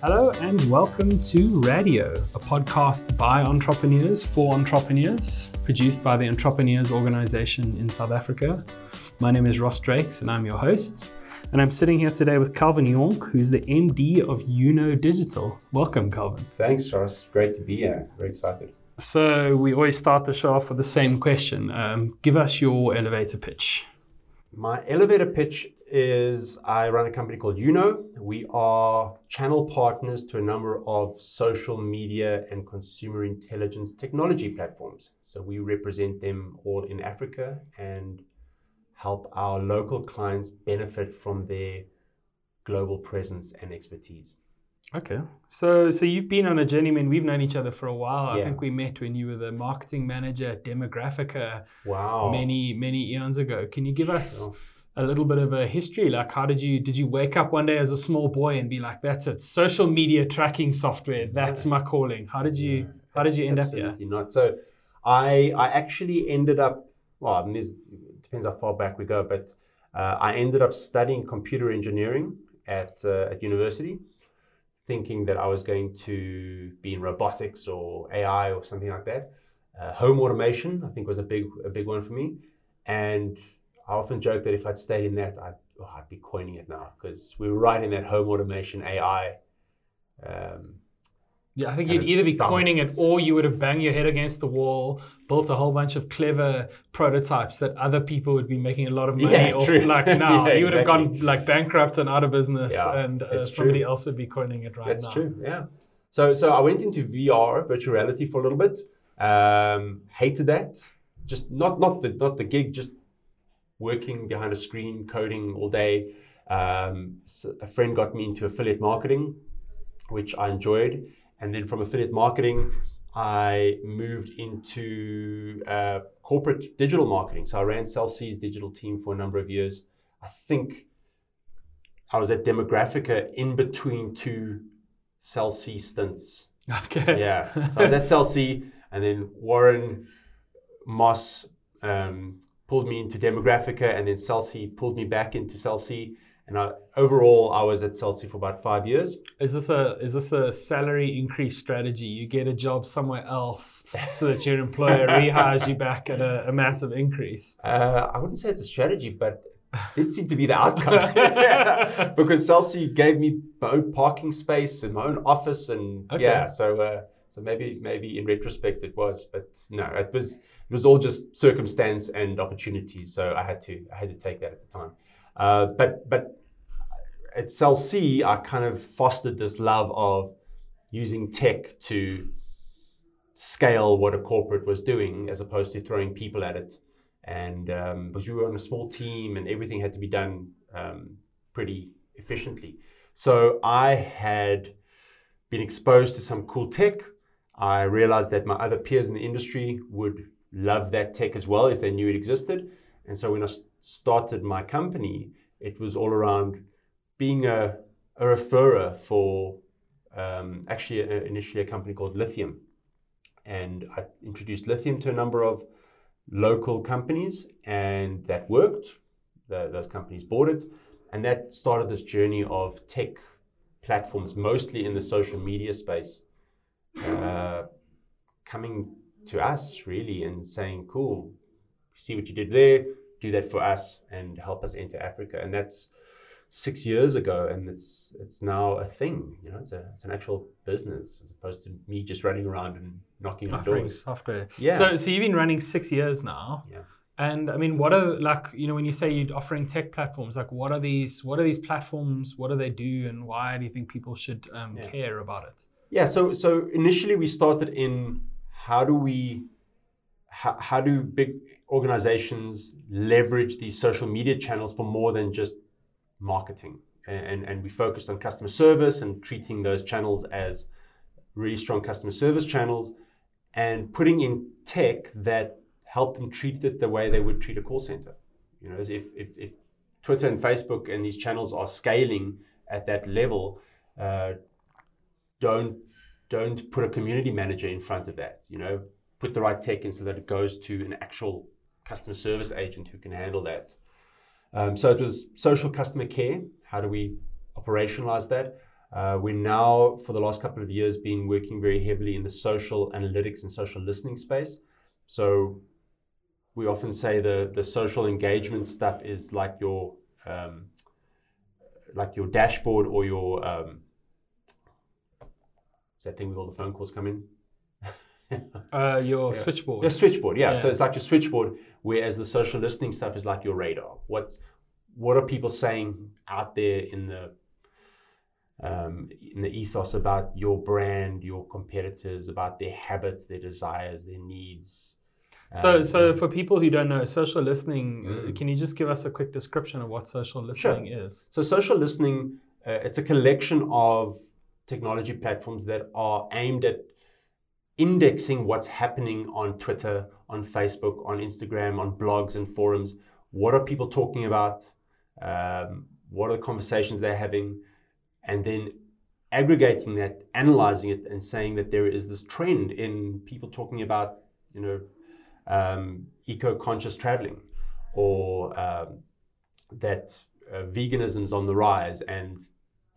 Hello and welcome to Radio, a podcast by entrepreneurs for entrepreneurs, produced by the Entrepreneurs Organization in South Africa. My name is Ross Drakes and I'm your host. And I'm sitting here today with Calvin Yonk, who's the MD of Uno Digital. Welcome, Calvin. Thanks, Ross. Great to be here. Very excited. So, we always start the show off with the same question. Um, give us your elevator pitch. My elevator pitch is I run a company called Uno. We are channel partners to a number of social media and consumer intelligence technology platforms. So we represent them all in Africa and help our local clients benefit from their global presence and expertise. Okay. So so you've been on a journey. I mean, we've known each other for a while. Yeah. I think we met when you were the marketing manager at Demographica Wow. many, many eons ago. Can you give us Sure. A little bit of a history? Like how did you did you wake up one day as a small boy and be like, that's it, social media tracking software, that's my calling. How did you how did you end up here? not. So I I actually ended up well, I mean, it depends how far back we go, but uh, I ended up studying computer engineering at uh, at university, thinking that I was going to be in robotics or AI or something like that. Uh, home automation, I think, was a big a big one for me, and I often joke that if I'd stayed in that, I'd oh, I'd be coining it now because we were right in that home automation AI. Um, Yeah, I think you'd either be dumb. coining it or you would have banged your head against the wall, built a whole bunch of clever prototypes that other people would be making a lot of money Yeah, off. true. Like now, Yeah, you would have gone like bankrupt and out of business, Yeah, and uh, somebody true. else would be coining it right That's now. That's true. Yeah. So so I went into VR, virtual reality, for a little bit. Um, hated that. Just not not the not the gig. Just working behind a screen, coding all day. Um, s- a friend got me into affiliate marketing, which I enjoyed, and then from affiliate marketing, I moved into uh, corporate digital marketing. So I ran Cell C's digital team for a number of years. I think I was at Demographica in between two Cell C stints. Okay. Yeah. So I was at Cell C, and then Warren Moss um, pulled me into Demographica, and then Cell C pulled me back into Cell C. And I, overall, I was at Cell C for about five years. Is this a is this a salary increase strategy? You get a job somewhere else so that your employer rehires you back at a, a massive increase. Uh, I wouldn't say it's a strategy, but it did seem to be the outcome because Cell C gave me my own parking space and my own office, and Okay. yeah, so uh, so maybe maybe in retrospect it was, but no, it was it was all just circumstance and opportunities. So I had to I had to take that at the time. Uh, but but at Cell C, I kind of fostered this love of using tech to scale what a corporate was doing as opposed to throwing people at it. And um, because we were on a small team and everything had to be done um, pretty efficiently. So I had been exposed to some cool tech. I realized that my other peers in the industry would love that tech as well if they knew it existed. And so when I started my company, it was all around being a, a referrer for um, actually a, initially a company called Lithium. And I introduced Lithium to a number of local companies, and that worked. The, those companies bought it. And that started this journey of tech platforms, mostly in the social media space, uh, coming to us really and saying, cool, see what you did there, do that for us and help us enter Africa. And that's six years ago and it's it's now a thing. You know, it's a it's an actual business as opposed to me just running around and knocking on doors. software. Yeah. So so you've been running six years now. Yeah. And I mean, what are like you know when you say you're offering tech platforms, like what are these? What are these platforms? What do they do? And why do you think people should um, Yeah. care about it? Yeah, so so initially we started in how do we how, how do big organizations leverage these social media channels for more than just marketing? And and we focused on customer service and treating those channels as really strong customer service channels and putting in tech that help them treat it the way they would treat a call center. You know if if, if twitter and facebook and these channels are scaling at that level uh, don't don't put a community manager in front of that. You know, put the right tech in so that it goes to an actual customer service agent who can handle that. Um, so it was social customer care. How do we operationalize that? Uh, we're now, for the last couple of years, been working very heavily in the social analytics and social listening space. So we often say the the social engagement stuff is like your um, like your dashboard or your um, is that thing with all the phone calls coming? Uh, your Yeah. switchboard. Your switchboard, yeah. So it's like your switchboard, whereas the social listening stuff is like your radar. What's what are people saying out there in the um, in the ethos about your brand, your competitors, about their habits, their desires, their needs. So, Um, so for people who don't know, social listening, uh, Mm. can you just give us a quick description of what social listening is? So social listening, uh, it's a collection of technology platforms that are aimed at indexing what's happening on Twitter, on Facebook, on Instagram, on blogs and forums. What are people talking about? Um, what are the conversations they're having? And then aggregating that, analyzing it, and saying that there is this trend in people talking about, you know, um, eco-conscious traveling, or um, that uh, veganism is on the rise and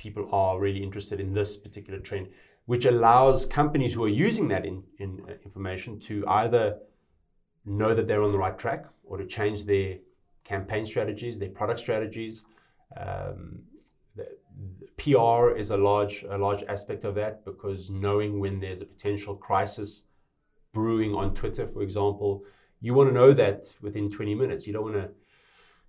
people are really interested in this particular trend, which allows companies who are using that in, in uh, information to either know that they're on the right track or to change their campaign strategies, their product strategies. Um, the, the PR is a large a large aspect of that because knowing when there's a potential crisis brewing on Twitter, for example, you want to know that within 20 minutes. You don't want to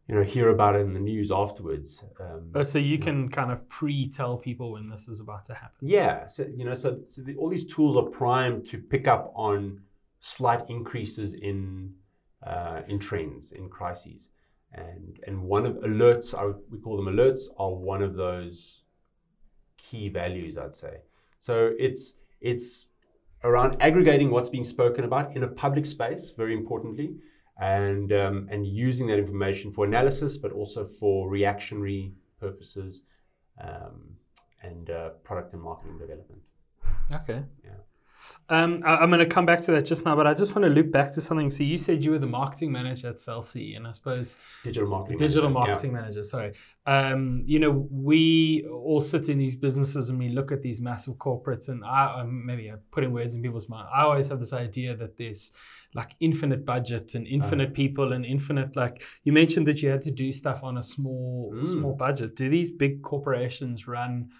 you know hear about it in the news afterwards. Um, Oh, so you can kind of pre-tell people when this is about to happen. yeah, so you know, so, so the, all these tools are primed to pick up on slight increases in uh, in trends, in crises, and and one of alerts, would- we call them alerts, are one of those key values, I'd say. So it's it's around aggregating what's being spoken about in a public space, very importantly, and um, and using that information for analysis, but also for reactionary purposes. Um, and uh, product and marketing development. Okay. Yeah. Um, I, I'm going to come back to that just now, but I just want to loop back to something. So you said you were the marketing manager at Cell C, and I suppose Digital marketing. digital manager, yeah. marketing manager. Sorry. Um, you know, we all sit in these businesses and we look at these massive corporates, and I maybe I'm putting words in people's mouth. I always have this idea that there's like infinite budget and infinite Uh-huh. people and infinite like you mentioned that you had to do stuff on a small Mm. small budget. Do these big corporations run?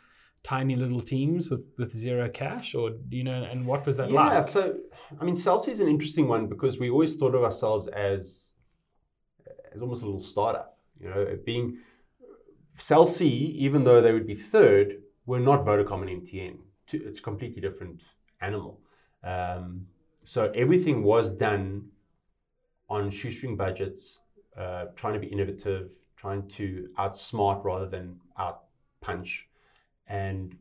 Tiny little teams with with zero cash or you know and what was that Yeah, like Yeah, so I mean, Cell C is an interesting one because we always thought of ourselves as as almost a little startup. You know, being Cell C, even though they would be third, were not Vodacom and MTN. It's a completely different animal. Um, so everything was done on shoestring budgets, uh, trying to be innovative, trying to outsmart rather than outpunch. And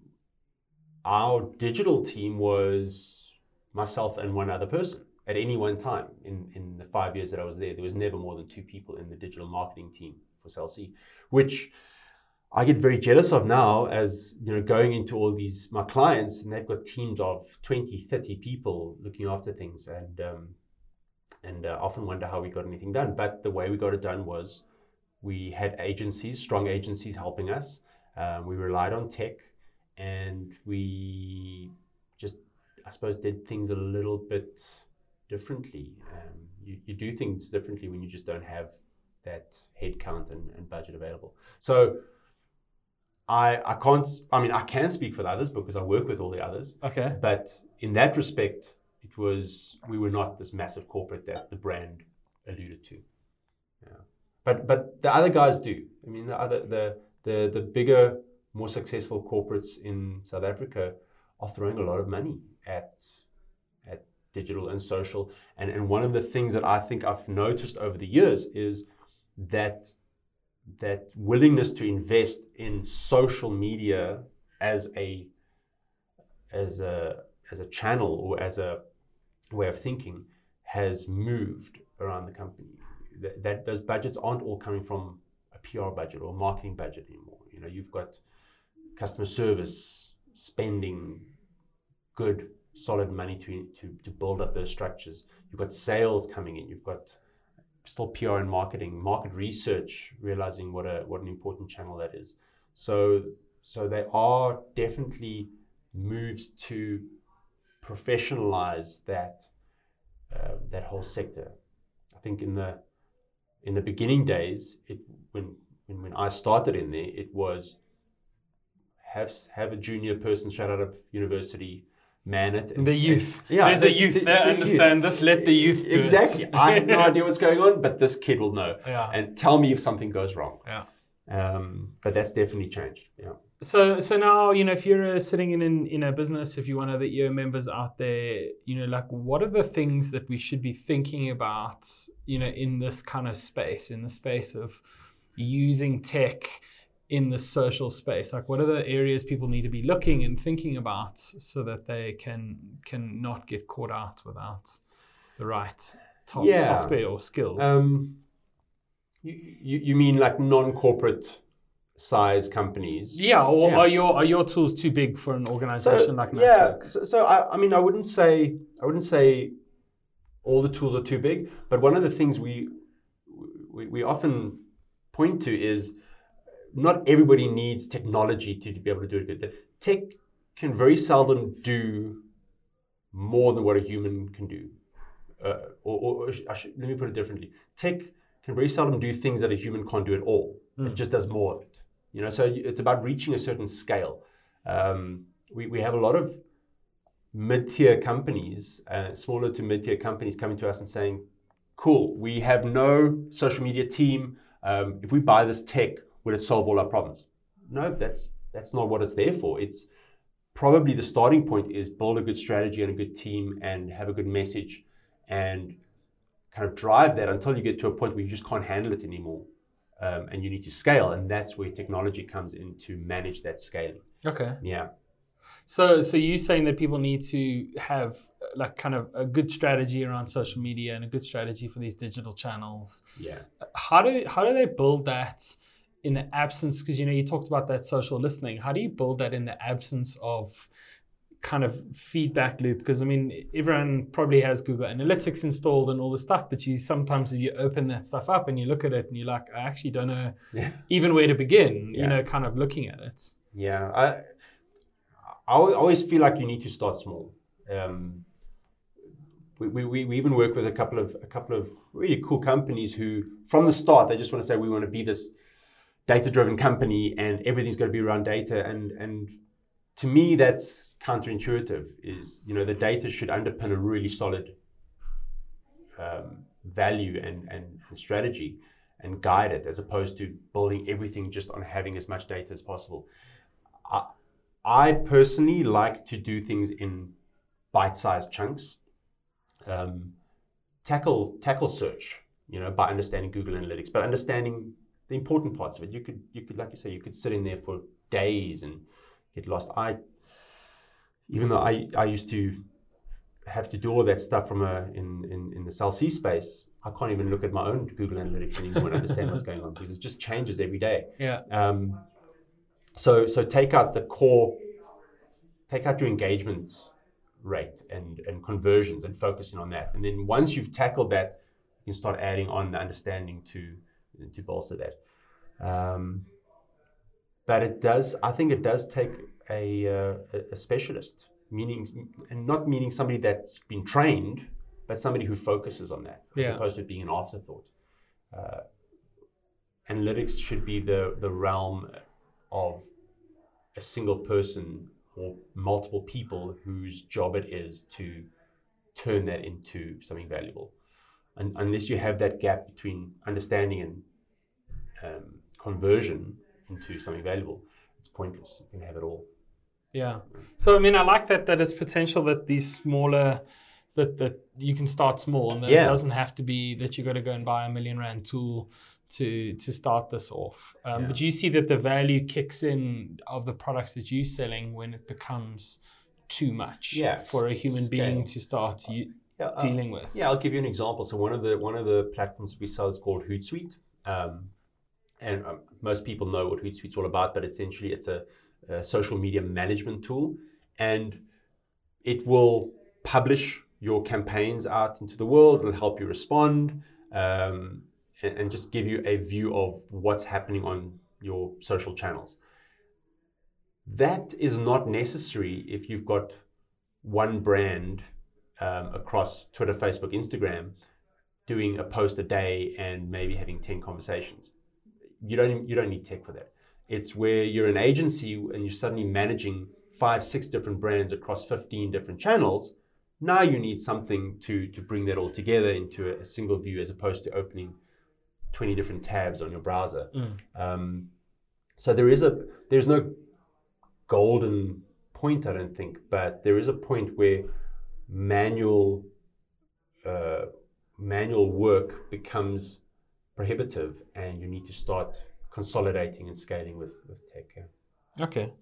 our digital team was myself and one other person at any one time in, in the five years that I was there. There was never more than two people in the digital marketing team for Cell C, which I get very jealous of now as you know going into all these my clients and they've got teams of 20 30 people looking after things and um, and uh, often wonder how we got anything done but the way we got it done was we had agencies strong agencies helping us um, we relied on tech and we just i suppose did things a little bit differently. Um, you, you do things differently when you just don't have that head count and, and budget available. So I, I can't i mean i can speak for the others because i work with all the others. Okay. But in that respect it was we were not this massive corporate that the brand alluded to. Yeah. But but the other guys do. I mean the other the the the bigger more successful corporates in south africa are throwing a lot of money at at digital and social and and one of the things that i think i've noticed over the years is that that willingness to invest in social media as a as a as a channel or as a way of thinking has moved around the company. That, that those budgets aren't all coming from PR budget or marketing budget anymore. You know, you've got customer service spending good solid money to, to, to build up those structures. You've got sales coming in. You've got still PR and marketing, market research, realizing what a what an important channel that is. So so there are definitely moves to professionalize that uh, that whole sector. I think in the in the beginning days, it when when, when I started in there, it was have have a junior person straight out of university man it. And, the youth. Yeah, there's the, a youth. The, they the understand youth. this. Let the youth do. Exactly. I have no idea what's going on, but this kid will know. Yeah. And tell me if something goes wrong. Yeah. Um, but that's definitely changed. Yeah. So, so now you know if you're uh, sitting in, in in a business, if you're one of the EO members out there, you know, like what are the things that we should be thinking about, you know, in this kind of space, in the space of using tech in the social space? Like, what are the areas people need to be looking and thinking about so that they can can not get caught out without the right top Yeah. software or skills? Um, you, you, you mean like non-corporate size companies? yeah, or yeah. are your are your tools too big for an organization like yeah, so, so I, I mean, I wouldn't say I wouldn't say all the tools are too big, but one of the things we we, we often point to is not everybody needs technology to, to be able to do it. The tech can very seldom do more than what a human can do. Uh, or, or, should, let me put it differently. Tech can very seldom do things that a human can't do at all. It just does more of it. You know, so it's about reaching a certain scale. Um, we, we have a lot of mid-tier companies, uh, smaller to mid-tier companies coming to us and saying, cool, we have no social media team. Um, if we buy this tech, will it solve all our problems? No, that's that's not what it's there for. It's probably the starting point is build a good strategy and a good team and have a good message and kind of drive that until you get to a point where you just can't handle it anymore. Um, and you need to scale, and that's where technology comes in to manage that scaling. Okay. Yeah. So, so you saying that people need to have like kind of a good strategy around social media and a good strategy for these digital channels. Yeah. How do how do they build that in the absence? Because you know you talked about that social listening. How do you build that in the absence of kind of feedback loop? Because I mean, everyone probably has Google Analytics installed and all the stuff, but you sometimes if you open that stuff up and you look at it and you're like, I actually don't know Yeah. even where to begin. You know, kind of looking at it. Yeah, I, I always feel like you need to start small. Um, we, we, we even work with a couple of a couple of really cool companies who, from the start, they just want to say we want to be this data-driven company and everything's going to be around data. And and to me, that's counterintuitive. Is you know the data should underpin a really solid um, value and, and, and strategy and guide it as opposed to building everything just on having as much data as possible. I, I personally like to do things in bite-sized chunks. Um, tackle tackle search, you know, by understanding Google Analytics, but understanding the important parts of it. You could you could like you say you could sit in there for days and get lost. I even though I, I used to have to do all that stuff from a in, in, in the Cell C space, I can't even look at my own Google Analytics anymore and understand what's going on because it just changes every day. Yeah. Um, so so take out the core, take out your engagement rate and and conversions and focusing on that. And then once you've tackled that, you can start adding on the understanding to to bolster that. Um, but it does, I think it does take a, uh, a- specialist, meaning and not meaning somebody that's been trained, but somebody who focuses on that as Yeah. opposed to being an afterthought. Uh, analytics should be the, the realm of a single person or multiple people whose job it is to turn that into something valuable. Un unless you have that gap between understanding and um, conversion into something valuable, it's pointless. You can have it all. Yeah. So I mean, I like that that it's potential that these smaller that that you can start small and that Yeah. it doesn't have to be that you got to go and buy a million rand tool to to start this off. Um, Yeah. But you see that the value kicks in of the products that you're selling when it becomes too much Yeah, for a human being to start u- Yeah, uh, dealing with. Yeah, I'll give you an example. So one of the one of the platforms we sell is called Hootsuite, um, and um, most people know what Hootsuite's all about. But essentially, it's a, a social media management tool, and it will publish your campaigns out into the world. It'll help you respond, um, and, and just give you a view of what's happening on your social channels. that is not necessary if you've got one brand um, across Twitter, Facebook, Instagram, doing a post a day and maybe having 10 conversations. You don't, you don't need tech for that. It's where you're an agency and you're suddenly managing five, six different brands across 15 different channels. Now you need something to, to bring that all together into a, single view as opposed to opening 20 different tabs on your browser. Mm. Um, so there is a there's no golden point, I don't think, but there is a point where manual uh, manual work becomes prohibitive, and you need to start consolidating and scaling with with tech. yeah. Okay.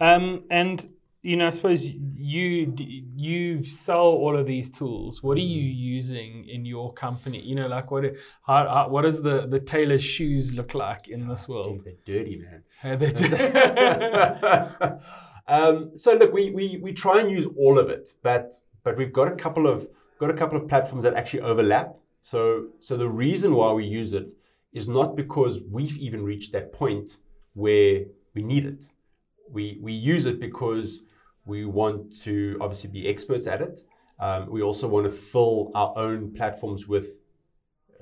Um, and you know, I suppose you you sell all of these tools. What are you using in your company? You know, like what how, how what does the the tailor's shoes look like in this world? Dude, they're dirty, man. Uh, they're- um, so look, we, we we try and use all of it, but but we've got a couple of got a couple of platforms that actually overlap. So so the reason why we use it is not because we've even reached that point where we need it. We we use it because we want to obviously be experts at it. Um, we also want to fill our own platforms with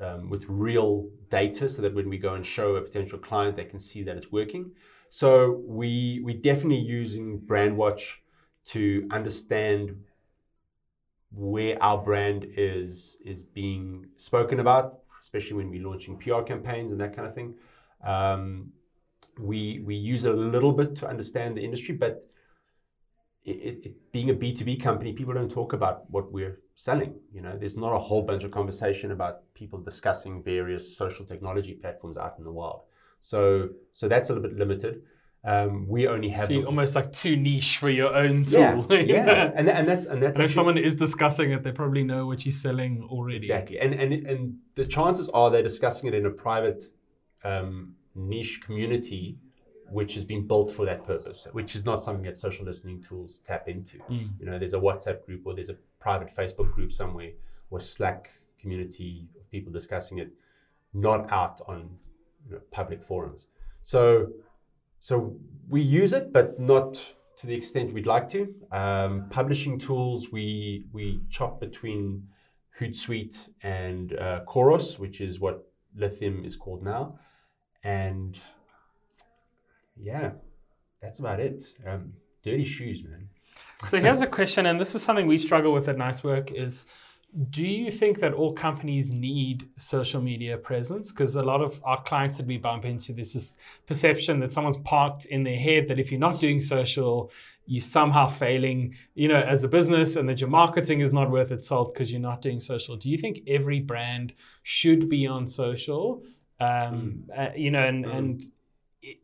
um, with real data so that when we go and show a potential client, they can see that it's working. So we we're definitely using Brandwatch to understand where our brand is is being spoken about, especially when we're launching PR campaigns and that kind of thing. Um, we we use it a little bit to understand the industry, but it, it, being a B2B company, people don't talk about what we're selling. You know, there's not a whole bunch of conversation about people discussing various social technology platforms out in the world. So, so that's a little bit limited. Um, we only have so almost like too niche for your own tool. yeah, yeah. and, and that's and that's And if someone is discussing it, they probably know what you're selling already. Exactly, and and and the chances are they're discussing it in a private um, niche community, which has been built for that purpose, which is not something that social listening tools tap into. Mm. You know, there's a WhatsApp group or there's a private Facebook group somewhere or Slack community of people discussing it, not out on you know, public forums. So, so we use it, but not to the extent we'd like to. Um, publishing tools, we we chop between Hootsuite and uh, Khoros, which is what Lithium is called now, and yeah, that's about it. Um, dirty shoes, man. So here's a question, and this is something we struggle with at Nice Work: is do you think that all companies need social media presence? Because a lot of our clients that we bump into, this is perception that someone's parked in their head that if you're not doing social, you're somehow failing, you know, as a business, and that your marketing is not worth its salt because you're not doing social. Do you think every brand should be on social? Um, uh, you know, and Mm. and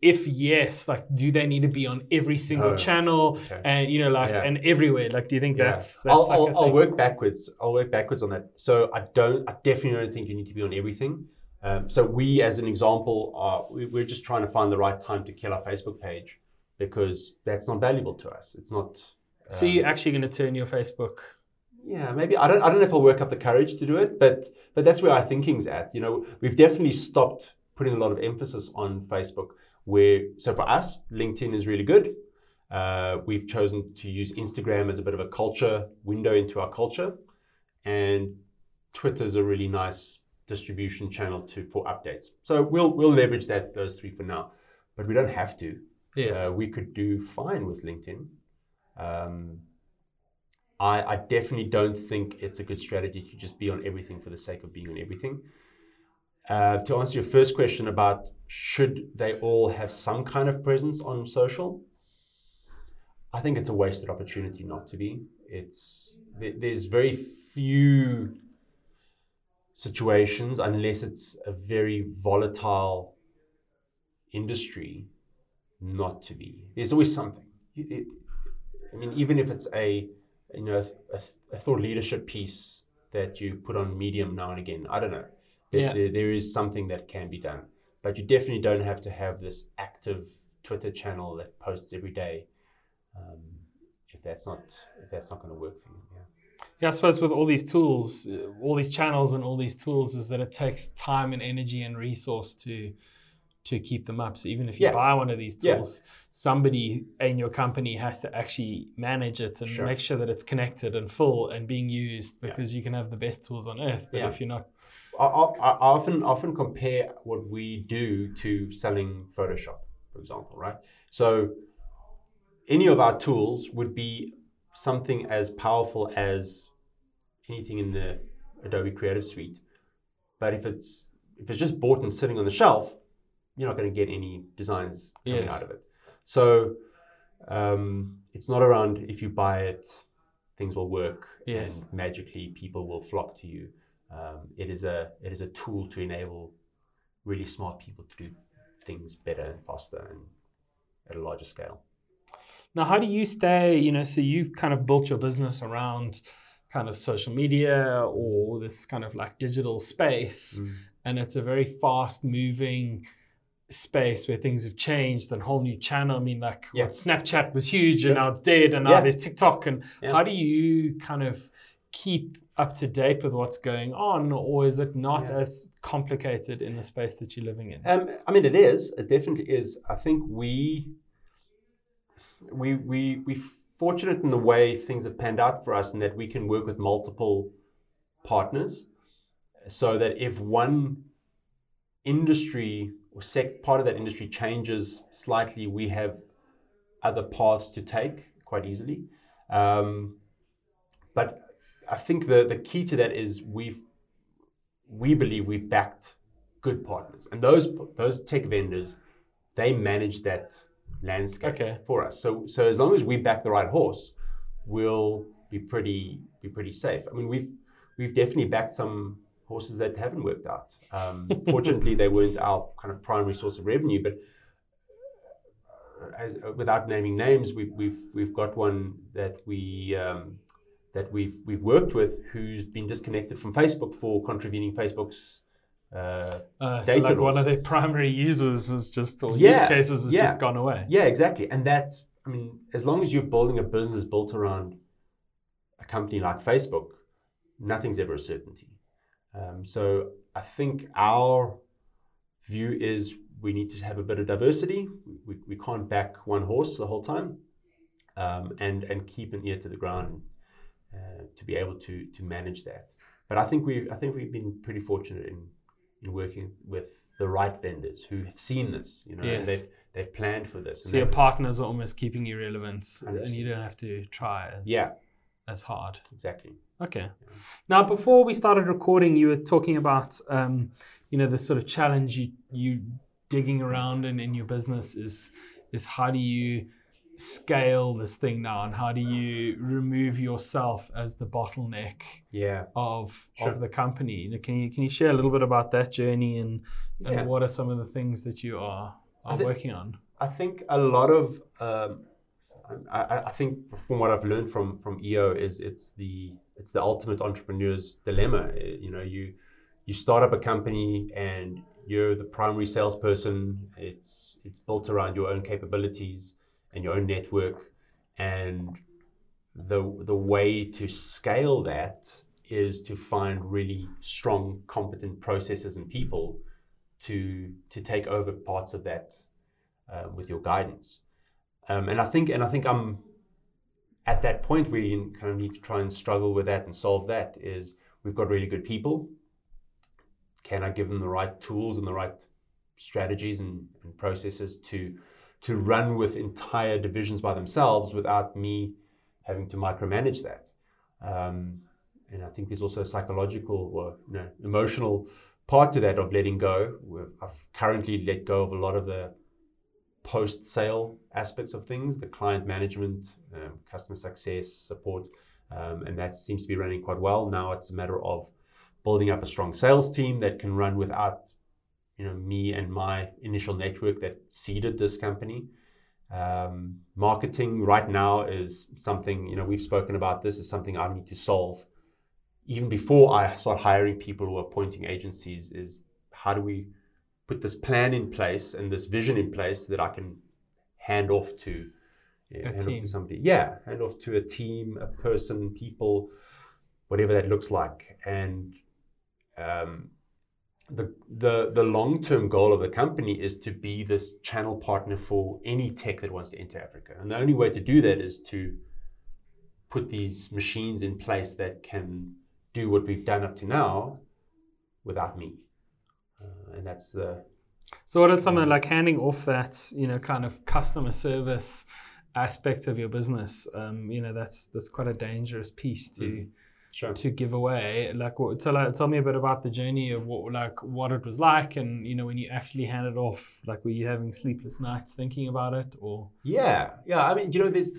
if yes, like, do they need to be on every single No. channel? Okay. and you know like Yeah. and everywhere like do you think Yeah. that's that's I'll, like I'll, I'll work backwards. I'll work backwards on that. So I don't. I definitely don't think you need to be on everything. Um, so we, as an example, are we, we're just trying to find the right time to kill our Facebook page because that's not valuable to us. It's not. so um, you're actually going to turn your facebook Yeah, maybe I don't. I don't know if I'll work up the courage to do it, but but that's where our thinking's at. You know, we've definitely stopped putting a lot of emphasis on Facebook. Where so for us, LinkedIn is really good. Uh, we've chosen to use Instagram as a bit of a culture window into our culture, and Twitter's a really nice distribution channel to for updates. So we'll we'll leverage that those three for now, but we don't have to. yes Uh, we could do fine with LinkedIn. Um, I, I definitely don't think it's a good strategy to just be on everything for the sake of being on everything. Uh, to answer your first question about should they all have some kind of presence on social, I think it's a wasted opportunity not to be. It's there, there's very few situations unless it's a very volatile industry not to be. There's always something. It- I mean, even if it's a you know a, a thought leadership piece that you put on Medium now and again, I don't know. There, Yeah. there, there is something that can be done, but you definitely don't have to have this active Twitter channel that posts every day. Um, if that's not if that's not going to work for you, yeah. yeah i suppose with all these tools uh, all these channels and all these tools is that it takes time and energy and resource to to keep them up. So even if you Yeah. buy one of these Yeah. tools, somebody in your company has to actually manage it and Sure. make sure that it's connected and full and being used Yeah. because you can have the best tools on earth, but Yeah. if you're not I, I, I often often compare what we do to selling Photoshop, for example, right? So any of our tools would be something as powerful as anything in the Adobe Creative Suite. But if it's if it's just bought and sitting on the shelf, you're not going to get any designs coming Yes. out of it. So um, it's not around if you buy it, things will work Yes. and magically people will flock to you. Um, it is a it is a tool to enable really smart people to do things better and faster and at a larger scale. Now, how do you stay? You know, so you kind of built your business around kind of social media or this kind of like digital space, and it's a very fast moving space where things have changed and whole new channel. I mean, like Yeah. what, Snapchat was huge Sure. and now it's dead, and now Yeah. there's TikTok. And Yeah. how do you kind of keep up to date with what's going on, or is it not Yeah. as complicated in the space that you're living in? Um, I mean, it is. It definitely is. I think we we we we fortunate in the way things have panned out for us, in that we can work with multiple partners, so that if one industry or sec part of that industry changes slightly, we have other paths to take quite easily. Um, but I think the the key to that is we've we believe we've backed good partners, and those those tech vendors they manage that landscape Okay. for us. So so as long as we back the right horse, we'll be pretty be pretty safe. I mean we've we've definitely backed some horses that haven't worked out. Um, fortunately, they weren't our kind of primary source of revenue, but as, without naming names, we've we've we've got one that we um, that we've we've worked with who's been disconnected from Facebook for contravening Facebook's. Uh, Uh, so data like one of their primary users is just or use cases has yeah. just gone away. yeah, exactly, and that I mean, as long as you're building a business built around a company like Facebook, nothing's ever a certainty. Um, so I think our view is we need to have a bit of diversity. We, we can't back one horse the whole time, um, and and keep an ear to the ground uh, to be able to to manage that. But I think we I think we've been pretty fortunate in in working with the right vendors who have seen this, you know, Yes. and they've they've planned for this. So your partners are almost keeping you relevant, and you don't have to try as Yeah. as hard. exactly. Okay. Now, before we started recording, you were talking about, um, you know, the sort of challenge you you digging around in in your business is is how do you scale this thing now, and how do you remove yourself as the bottleneck Yeah. of Sure. of the company? Can you can you share a little bit about that journey and and Yeah. what are some of the things that you are are thi- working on? I think a lot of um, I, I- I think from what I've learned from from EO is it's the it's the ultimate entrepreneur's dilemma. Eh, You know, you you start up a company and you're the primary salesperson. It's it's built around your own capabilities and your own network, and the the way to scale that is to find really strong, competent processes and people to to take over parts of that uh, with your guidance. Um, and I think and I think I'm at that point where you kind of need to try and struggle with that and solve that. Is we've got really good people. Can I give them the right tools and the right strategies and, and processes to to run with entire divisions by themselves without me having to micromanage that? Um, and I think there's also a psychological or you know, emotional part to that of letting go. I've currently let go of a lot of the post sale aspects of things, the client management, um, customer success, support, um, and that seems to be running quite well. Now it's a matter of building up a strong sales team that can run without you know me and my initial network that seeded this company. Um, marketing right now is something you know we've spoken about. This is something I need to solve even before I start hiring people or appointing agencies. Is how do we put this plan in place and this vision in place that I can hand off to yeah, hand off team. to somebody. Yeah, hand off to a team, a person, people, whatever that looks like. And um, the the the long term goal of the company is to be this channel partner for any tech that wants to enter Africa, and the only way to do that is to put these machines in place that can do what we've done up to now without me, uh, and that's the. So, what is something like handing off that you know kind of customer service aspect of your business? Um, you know, that's that's quite a dangerous piece to. Mm sure. to give away. Like, what, tell tell me a bit about the journey of what like what it was like, and you know when you actually handed off. Like, were you having sleepless nights thinking about it, or? Yeah, yeah. I mean, you know, there's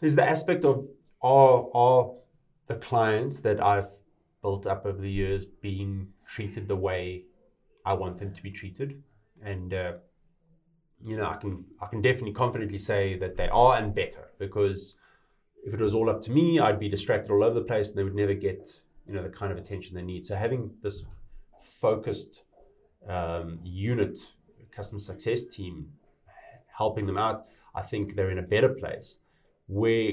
there's the aspect of all all the clients that I've built up over the years being treated the way I want them to be treated, and. Uh, you know, I can I can definitely confidently say that they are and better because if it was all up to me, I'd be distracted all over the place and they would never get, you know, the kind of attention they need. So having this focused um, unit, customer success team, helping them out, I think they're in a better place. Where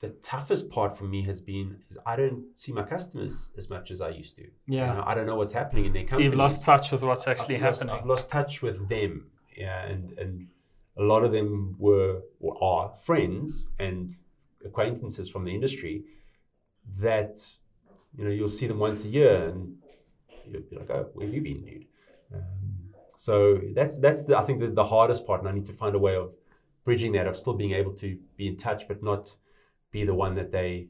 the toughest part for me has been is I don't see my customers as much as I used to. Yeah. You know, I don't know what's happening in their company. So you've lost touch with what's actually I've happening. Lost, I've lost touch with them. Yeah, and and a lot of them were or are friends and acquaintances from the industry that you know you'll see them once a year and you'll be like, oh, where have you been, dude? Um, so that's that's the, I think the, the hardest part, and I need to find a way of bridging that of still being able to be in touch, but not be the one that they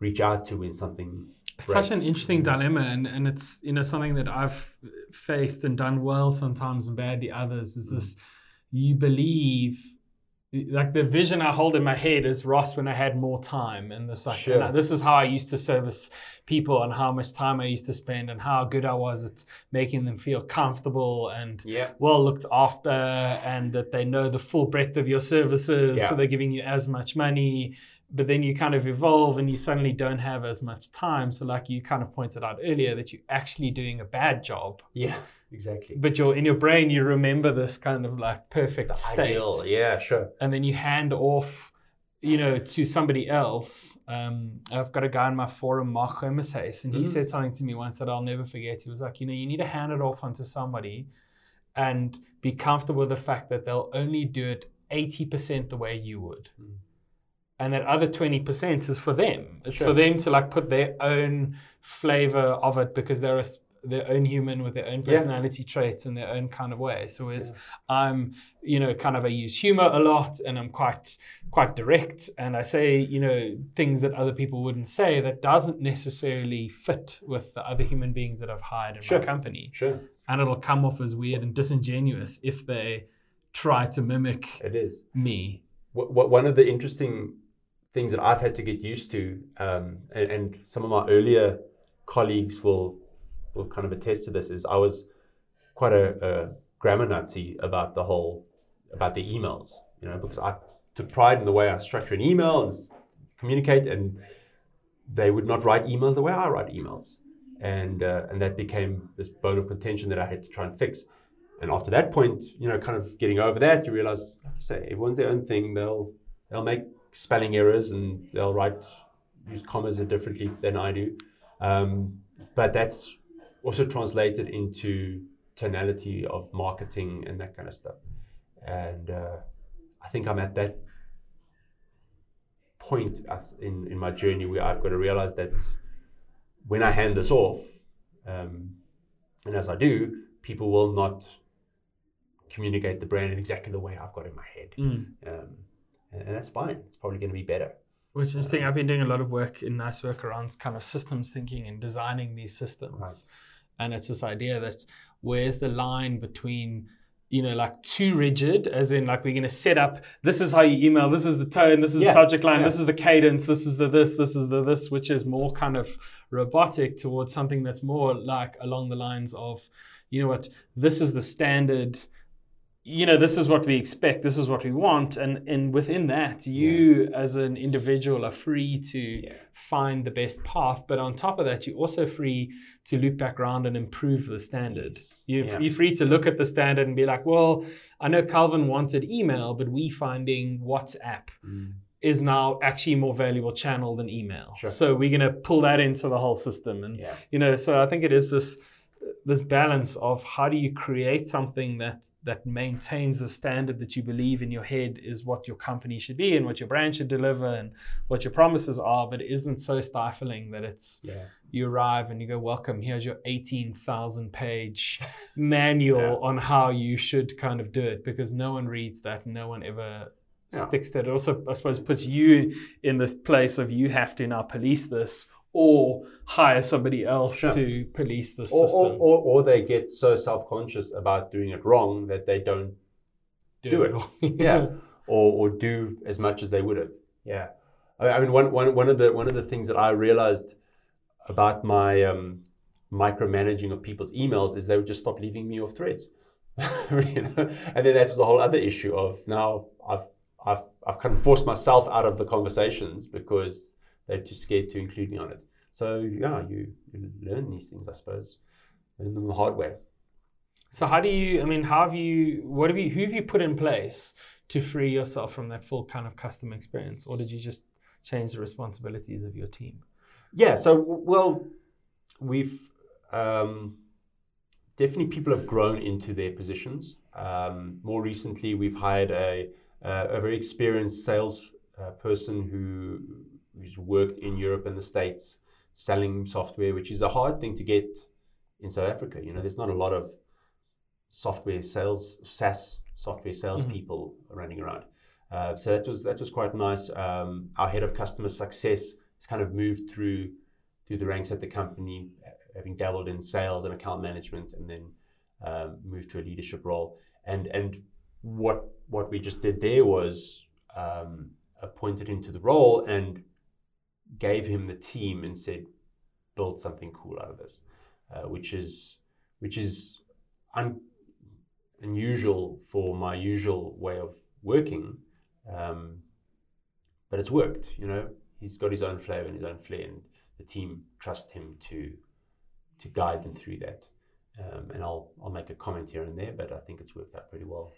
reach out to when something. It's such an interesting dilemma, and, and it's you know something that I've faced and done well sometimes and badly others. Is mm. this you believe like the vision I hold in my head is Ross when I had more time, and this like sure. and this is how I used to service people, and how much time I used to spend, and how good I was at making them feel comfortable and yeah. well looked after, and that they know the full breadth of your services, yeah. so they're giving you as much money. But then you kind of evolve, and you suddenly don't have as much time. So, like you kind of pointed out earlier, that you're actually doing a bad job. Yeah exactly. But you're in your brain, you remember this kind of like perfect the state. Ideal. Yeah, sure. And then you hand off, you know, to somebody else. Um, I've got a guy in my forum, Mark Hermeshays, and he mm. said something to me once that I'll never forget. He was like, you know, you need to hand it off onto somebody and be comfortable with the fact that they'll only do it 80% the way you would. Mm. And that other 20% is for them. It's sure. for them to like put their own flavor of it because they're a their own human with their own personality yeah. traits in their own kind of way. So as yeah. I'm, you know, kind of I use humor a lot and I'm quite quite direct and I say, you know, things that other people wouldn't say that doesn't necessarily fit with the other human beings that I've hired in sure. my company. Sure. And it'll come off as weird and disingenuous if they try to mimic it is me. What, one of the interesting things that I've had to get used to, um, and, and some of my earlier colleagues will will kind of attest to this is I was quite a, a grammar Nazi about the whole about the emails, you know, because I took pride in the way I structure an email and communicate, and they would not write emails the way I write emails, and uh, and that became this bone of contention that I had to try and fix. And after that point, you know, kind of getting over that, you realize, like you say, everyone's their own thing. They'll they'll make spelling errors and they'll write use commas differently than I do. Um, but that's also translated into tonality of marketing and that kind of stuff. And uh, I think I'm at that point in, in my journey where I've got to realize that when I hand this off, um, and as I do, people will not communicate the brand in exactly the way I've got in my head. Mm. Um, and, that's fine. It's probably going to be better. Which is interesting. I've been doing a lot of work in nice work around kind of systems thinking and designing these systems. Right. And it's this idea that where's the line between you know, like too rigid, as in like we're going to set up. This is how you email. This is the tone. This is yeah, the subject line. Yeah. This is the cadence. This is the this. This is the this, which is more kind of robotic towards something that's more like along the lines of, you know what, this is the standard you know this is what we expect this is what we want and and within that you yeah. as an individual are free to yeah. find the best path but on top of that you're also free to loop back around and improve the standard you're, yeah. you're free to look at the standard and be like well i know calvin wanted email but we finding whatsapp mm. is now actually more valuable channel than email sure. so we're going to pull that into the whole system and you know so i think it is this this balance of how do you create something that that maintains the standard that you believe in your head is what your company should be and what your brand should deliver and what your promises are, but isn't so stifling that it's Yeah. you arrive and you go, Welcome, here's your 18,000 page manual Yeah. on how you should kind of do it because no one reads that. No one ever Yeah. sticks to it. It also, I suppose, puts you in this place of you have to now police this or hire somebody else Sure. to police the system. or, or, or they get so self conscious about doing it wrong that they don't do it. all. yeah, or, or do as much as they would have. Yeah, I, I mean, one, one, one of the one of the things that I realized about my um, micromanaging of people's emails is they would just stop leaving me off threads. you know? And then that was a whole other issue of now I've I've I've kind of forced myself out of the conversations because they're too scared to include me on it. So yeah, you, you learn these things, I suppose, learn them the hard way. So how do you? I mean, how have you? What have you? Who have you put in place to free yourself from that full kind of customer experience, or did you just change the responsibilities of your team? Yeah. So well, we've um, definitely people have grown into their positions. Um, more recently, we've hired a uh, a very experienced sales uh, person who who's worked in Europe and the States selling software, which is a hard thing to get in South Africa. You know, there's not a lot of software sales, SaaS software salespeople running around. Uh, so that was that was quite nice. Um, our head of customer success has kind of moved through through the ranks at the company, having dabbled in sales and account management, and then um, moved to a leadership role. And and what what we just did there was um, appointed into the role and gave him the team and said, build something cool out of this, uh, which is which is un- unusual for my usual way of working, um, but it's worked. You know, he's got his own flavor and his own flair, and the team trust him to to guide them through that. Um, and I'll I'll make a comment here and there, but I think it's worked out pretty well.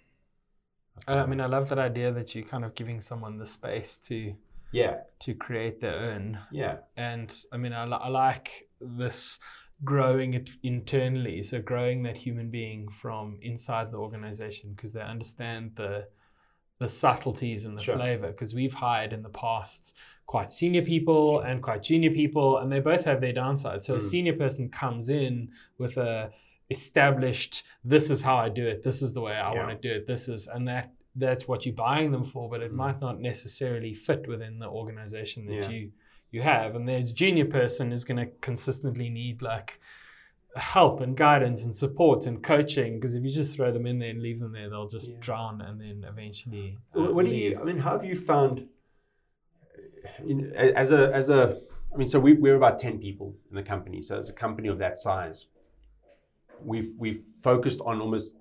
I mean, I love that idea that you're kind of giving someone the space to Yeah, to create their own. yeah, And I mean, I, I like this growing it internally. So growing that human being from inside the organization because they understand the the subtleties and the Sure. flavor. Because we've hired in the past quite senior people and quite junior people, and they both have their downsides. So a Mm. senior person comes in with a established this is how I do it, this is the way I Yeah. want to do it, this is and that that's what you're buying them for, but it Mm. might not necessarily fit within the organization that Yeah. you you have. And the junior person is going to consistently need like help and guidance and support and coaching because if you just throw them in there and leave them there, they'll just Yeah. drown and then eventually. uh, What do you? I mean, how have you found? You know, as a as a, I mean, so we we're about ten people in the company. So as a company of that size, we've we've focused on almost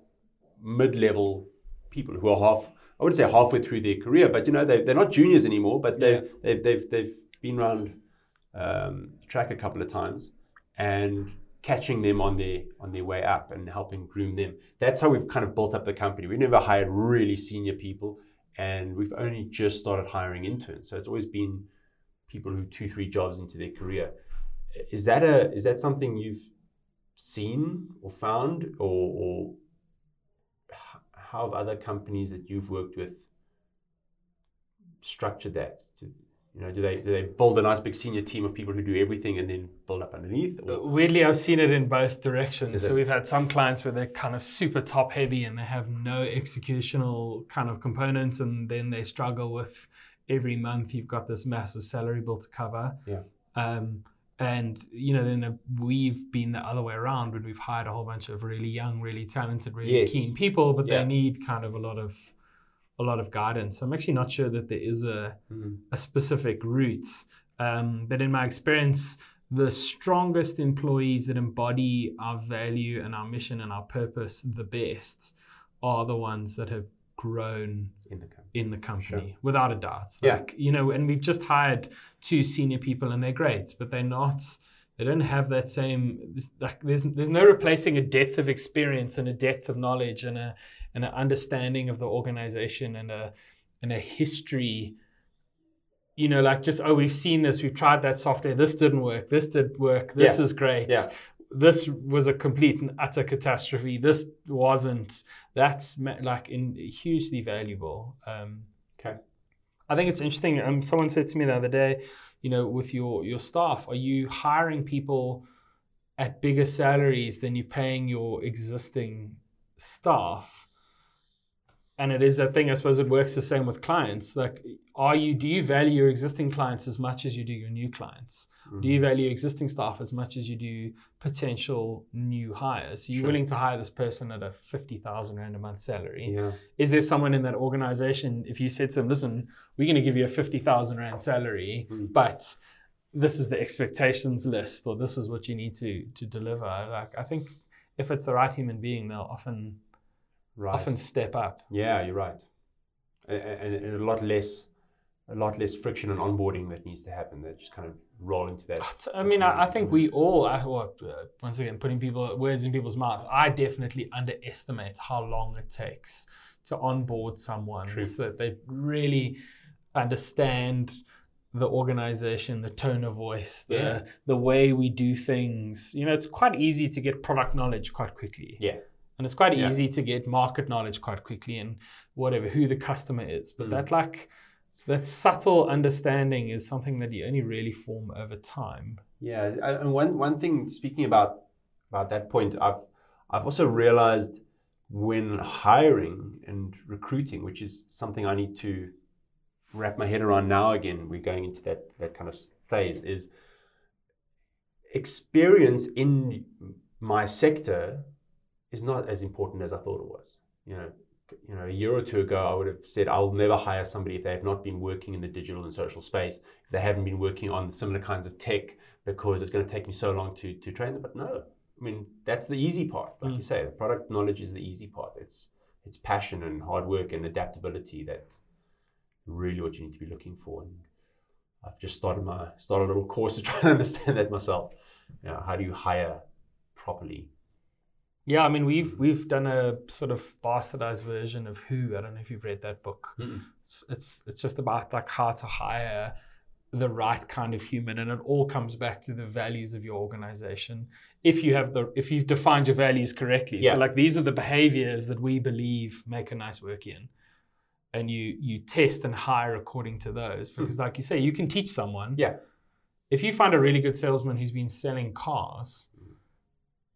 mid level people who are half. I wouldn't say halfway through their career, but you know they they're not juniors anymore. But they Yeah. they've, they've they've been around um, track a couple of times and catching them on their on their way up and helping groom them. That's how we've kind of built up the company. We never hired really senior people, and we've only just started hiring interns. So it's always been people who two three jobs into their career. Is that a is that something you've seen or found, or, or how have other companies that you've worked with structured that? To, you know, do they do they build a nice big senior team of people who do everything and then build up underneath? Or? Weirdly, I've seen it in both directions. So we've had some clients where they're kind of super top heavy and they have no executional kind of components, and then they struggle with every month you've got this massive salary bill to cover. Yeah. Um, and you know, then we've been the other way around when we've hired a whole bunch of really young, really talented, really Yes. keen people, but Yeah. they need kind of a lot of a lot of guidance. I'm actually not sure that there is a Mm. a specific route. Um, but in my experience, the strongest employees that embody our value and our mission and our purpose the best are the ones that have grown in the company. in the company, Sure. without a doubt. Yeah. Like, you know, and we've just hired two senior people and they're great, but they're not. They don't have that same. Like, there's there's no replacing a depth of experience and a depth of knowledge and a and an understanding of the organization and a and a history. You know, like just oh, we've seen this, we've tried that software, this didn't work, this did work, this Yeah. is great. Yeah. This was a complete and utter catastrophe. This wasn't. That's like in hugely valuable. Um, Okay. I think it's interesting. Um, someone said to me the other day, you know, with your your staff, are you hiring people at bigger salaries than you're paying your existing staff? And it is that thing. I suppose it works the same with clients. Like, are you do you value your existing clients as much as you do your new clients? Do you value existing staff as much as you do potential new hires? You're Sure. willing to hire this person at a fifty thousand rand a month salary Yeah. is there someone in that organization if you said to them listen we're going to give you a 50000 rand salary Mm. but this is the expectations list or this is what you need to to deliver like i think if it's the right human being they'll often Right. often step up Yeah, you're right. And a lot less, a lot less friction and onboarding that needs to happen. That just kind of roll into that. i mean i, I think we all I, well, uh, once again putting people words in people's mouth i definitely underestimate how long it takes to onboard someone True. so that they really understand the organization, the tone of voice, the Yeah. the way we do things. You know, it's quite easy to get product knowledge quite quickly. Yeah. And it's quite Yeah. easy to get market knowledge quite quickly and whatever, who the customer is. But Mm. that like that subtle understanding is something that you only really form over time. Yeah, and one one thing speaking about about that point, I've I've also realized when hiring and recruiting, which is something I need to wrap my head around now. Again, we're going into that that kind of phase. Is experience in my sector is not as important as I thought it was. You know, you know, a year or two ago, I would have said I'll never hire somebody if they have not been working in the digital and social space, if they haven't been working on similar kinds of tech, because it's going to take me so long to to train them. But no, I mean that's the easy part. Like Mm. you say, the product knowledge is the easy part. It's it's passion and hard work and adaptability that really what you need to be looking for. And I've just started my started a little course to try and understand that myself. You know, how do you hire properly? Yeah, I mean we've we've done a sort of bastardized version of Who. I don't know if you've read that book. It's it's, it's just about like how to hire the right kind of human, and it all comes back to the values of your organization. If you have the if you've defined your values correctly, Yeah. so like these are the behaviors that we believe make a nice work in, and you you test and hire according to those. Hmm. Because like you say, you can teach someone. Yeah. If you find a really good salesman who's been selling cars,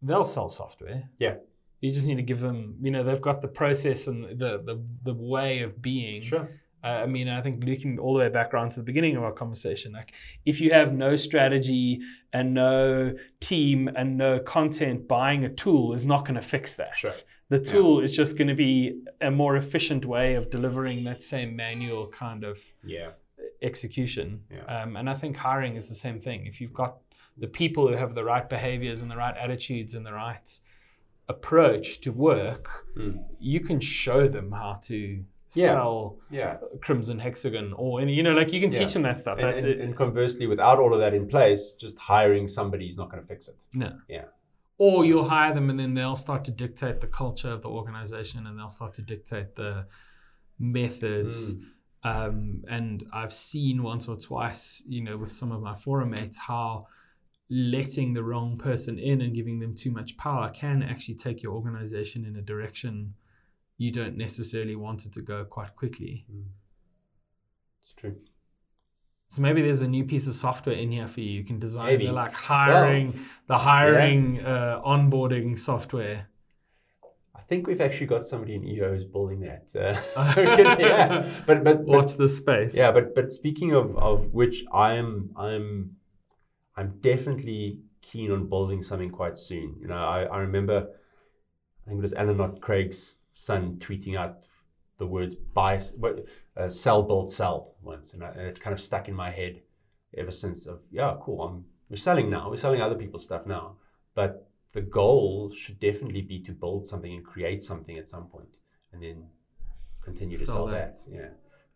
they'll sell software. Yeah. You just need to give them, you know, they've got the process and the the, the way of being. Sure. Uh, I mean, I think looking all the way back around to the beginning of our conversation, like if you have no strategy and no team and no content, buying a tool is not going to fix that. Sure. The tool is just going to be a more efficient way of delivering that same manual kind of Yeah. execution. Yeah. Um, and I think hiring is the same thing. If you've got the people who have the right behaviors and the right attitudes and the right approach to work, Mm. you can show them how to Yeah. sell Yeah. Crimson Hexagon or any, you know, like you can Yeah. teach them that stuff. And, That's and, it. and conversely, without all of that in place, just hiring somebody is not going to fix it. no. Yeah. Or you'll hire them and then they'll start to dictate the culture of the organization and they'll start to dictate the methods. Um, and I've seen once or twice, you know, with some of my forum mates, how letting the wrong person in and giving them too much power can actually take your organization in a direction you don't necessarily want it to go quite quickly. It's true. So maybe there's a new piece of software in here for you. You can design Maybe. the like hiring, the hiring, uh, onboarding software. I think we've actually got somebody in EO who's building that. Uh, yeah, but but, but Watch this space. yeah, but but speaking of of which, I'm I'm I'm definitely keen on building something quite soon. You know, I, I remember I think it was Alan Knott-Craig's son tweeting out the words "buy, uh, sell, build, sell" once, and, I, and it's kind of stuck in my head ever since. Of yeah, cool. I'm, we're selling now. We're selling other people's stuff now, but the goal should definitely be to build something and create something at some point, and then continue to Sell sell, that. that.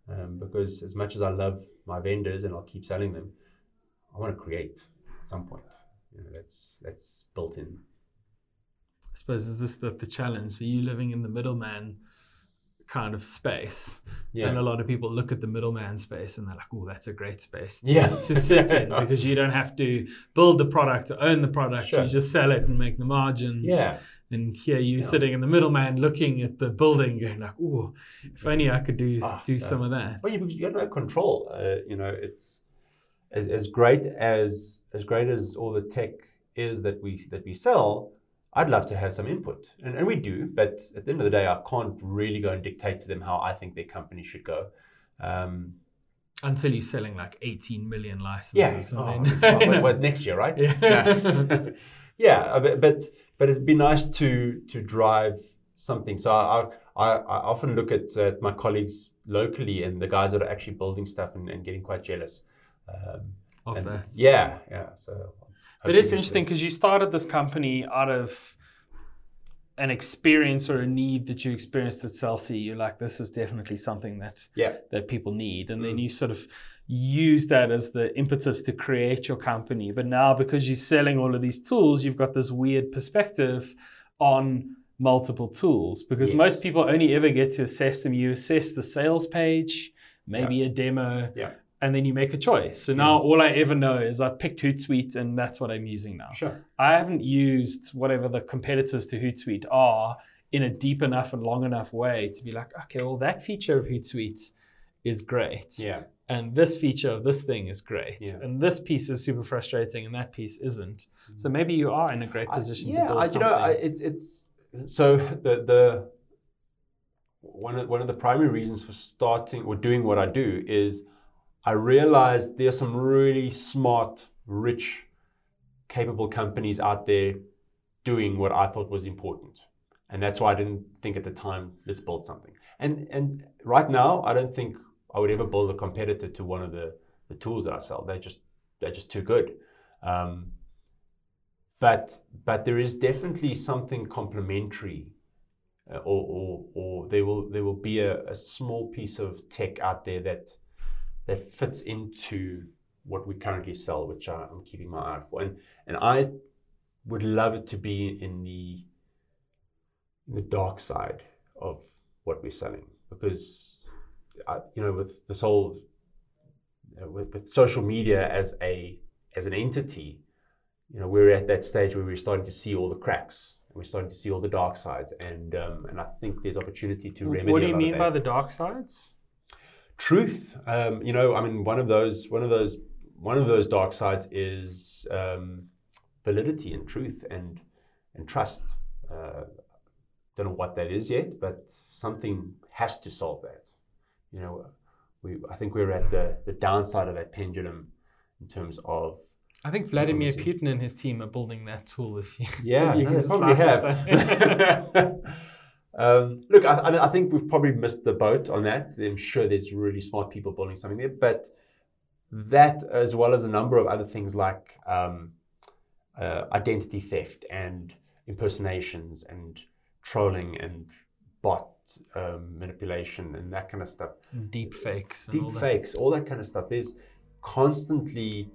Yeah, um, because as much as I love my vendors and I'll keep selling them, I want to create at some point. You know, that's that's built in. I suppose is this the, the challenge? So you living in the middleman kind of space, Yeah. And a lot of people look at the middleman space and they're like, oh, that's a great space to, Yeah. to sit in because you don't have to build the product or own the product. Sure. You just sell it and make the margins. yeah. And here you Yeah. sitting in the middleman looking at the building going like, oh, if only I could do Ah, do yeah. some of that. Well, you, you have no control. Uh, you know, it's as, as great as as great as all the tech is that we that we sell. I'd love to have some input, and, and we do. But at the end of the day, I can't really go and dictate to them how I think their company should go. Um, Until you're selling like 18 million yeah. licenses. Oh, and then- well, well, well, next year, right? Yeah. Yeah. yeah. uh, But, but but it'd be nice to to drive something. So I I, I often look at uh, my colleagues locally and the guys that are actually building stuff and, and getting quite jealous. Um, of and that. Yeah, yeah. So. But it's interesting because you started this company out of an experience or a need that you experienced at Cell C. You're like, this is definitely something that Yeah. that people need, and then Mm. you sort of use that as the impetus to create your company. But now, because you're selling all of these tools, you've got this weird perspective on multiple tools because Yes. most people only ever get to assess them. You assess the sales page, maybe a demo, Yeah. And then you make a choice. So now all I ever know is I picked Hootsuite and that's what I'm using now. Sure. I haven't used whatever the competitors to Hootsuite are in a deep enough and long enough way to be like, okay, well, that feature of Hootsuite is great. Yeah. And this feature of this thing is great. Yeah. And this piece is super frustrating and that piece isn't. So mm. maybe you are in a great I- position yeah, to build I, you something. know, I, it's it's so the the one of one of the primary reasons for starting or doing what I do is I realized there's some really smart, rich, capable companies out there doing what I thought was important, and that's why I didn't think at the time let's build something. And and right now, I don't think I would ever build a competitor to one of the the tools that I sell. They're just they're just too good. Um, but but there is definitely something complementary, uh, or, or or there will there will be a, a small piece of tech out there that that fits into what we currently sell, which I, I'm keeping my eye for, and and I would love it to be in the in the dark side of what we're selling because I, you know with this whole you with, with social media as a as an entity you know, we're at that stage where we're starting to see all the cracks. and We're starting to see all the dark sides, and um, and I think there's opportunity to remedy. what do you mean by the dark sides? Truth? Um, you know, I mean, one of those, one of those, one of those dark sides is um, validity and truth and and trust. Uh, don't know what that is yet, but something has to solve that. You know, we I think we're at the the downside of that pendulum in terms of I think Vladimir Putin and his team are building that tool. If you, Yeah, you no, can probably have. um, look, I, I, mean, I think we've probably missed the boat on that. I'm sure there's really smart people building something there, but that, as well as a number of other things like um, uh, identity theft and impersonations and trolling and bot um, manipulation and that kind of stuff, Deep fakes. And all deep that. fakes, all that kind of stuff. There's constantly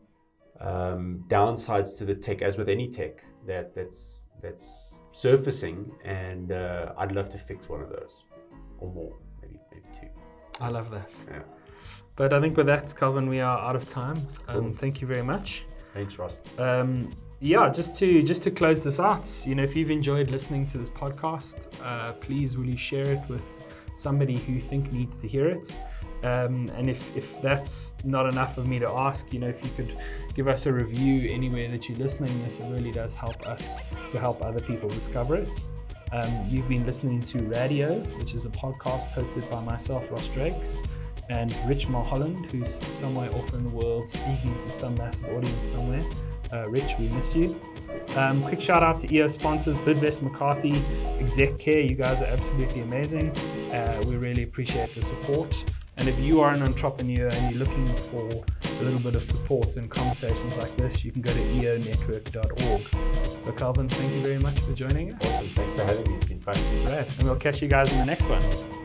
um, downsides to the tech, as with any tech that that's that's surfacing, and uh, I'd love to fix one of those or more, maybe maybe two. I love that. Yeah. But I think with that, Calvin, we are out of time. Um, Cool. thank you very much. Thanks, Ross. Um, yeah, just to just to close this out, you know, if you've enjoyed listening to this podcast, uh, please will you share it with somebody who you think needs to hear it. Um, and if, if that's not enough of me to ask, you know, if you could give us a review anywhere that you're listening, this really does help us to help other people discover it. Um, you've been listening to Radio, which is a podcast hosted by myself, Ross Drakes, and Rich Mulholland, who's somewhere off in the world speaking to some massive audience somewhere. Uh, Rich, we miss you. Um, quick shout out to EO sponsors Bidvest McCarthy, Exec Care. You guys are absolutely amazing. Uh, we really appreciate the support. And if you are an entrepreneur and you're looking for a little bit of support and conversations like this, you can go to eonetwork.org. So, Calvin, thank you very much for joining us. Awesome. Thanks for having me. It's been fun. Brad, and we'll catch you guys in the next one.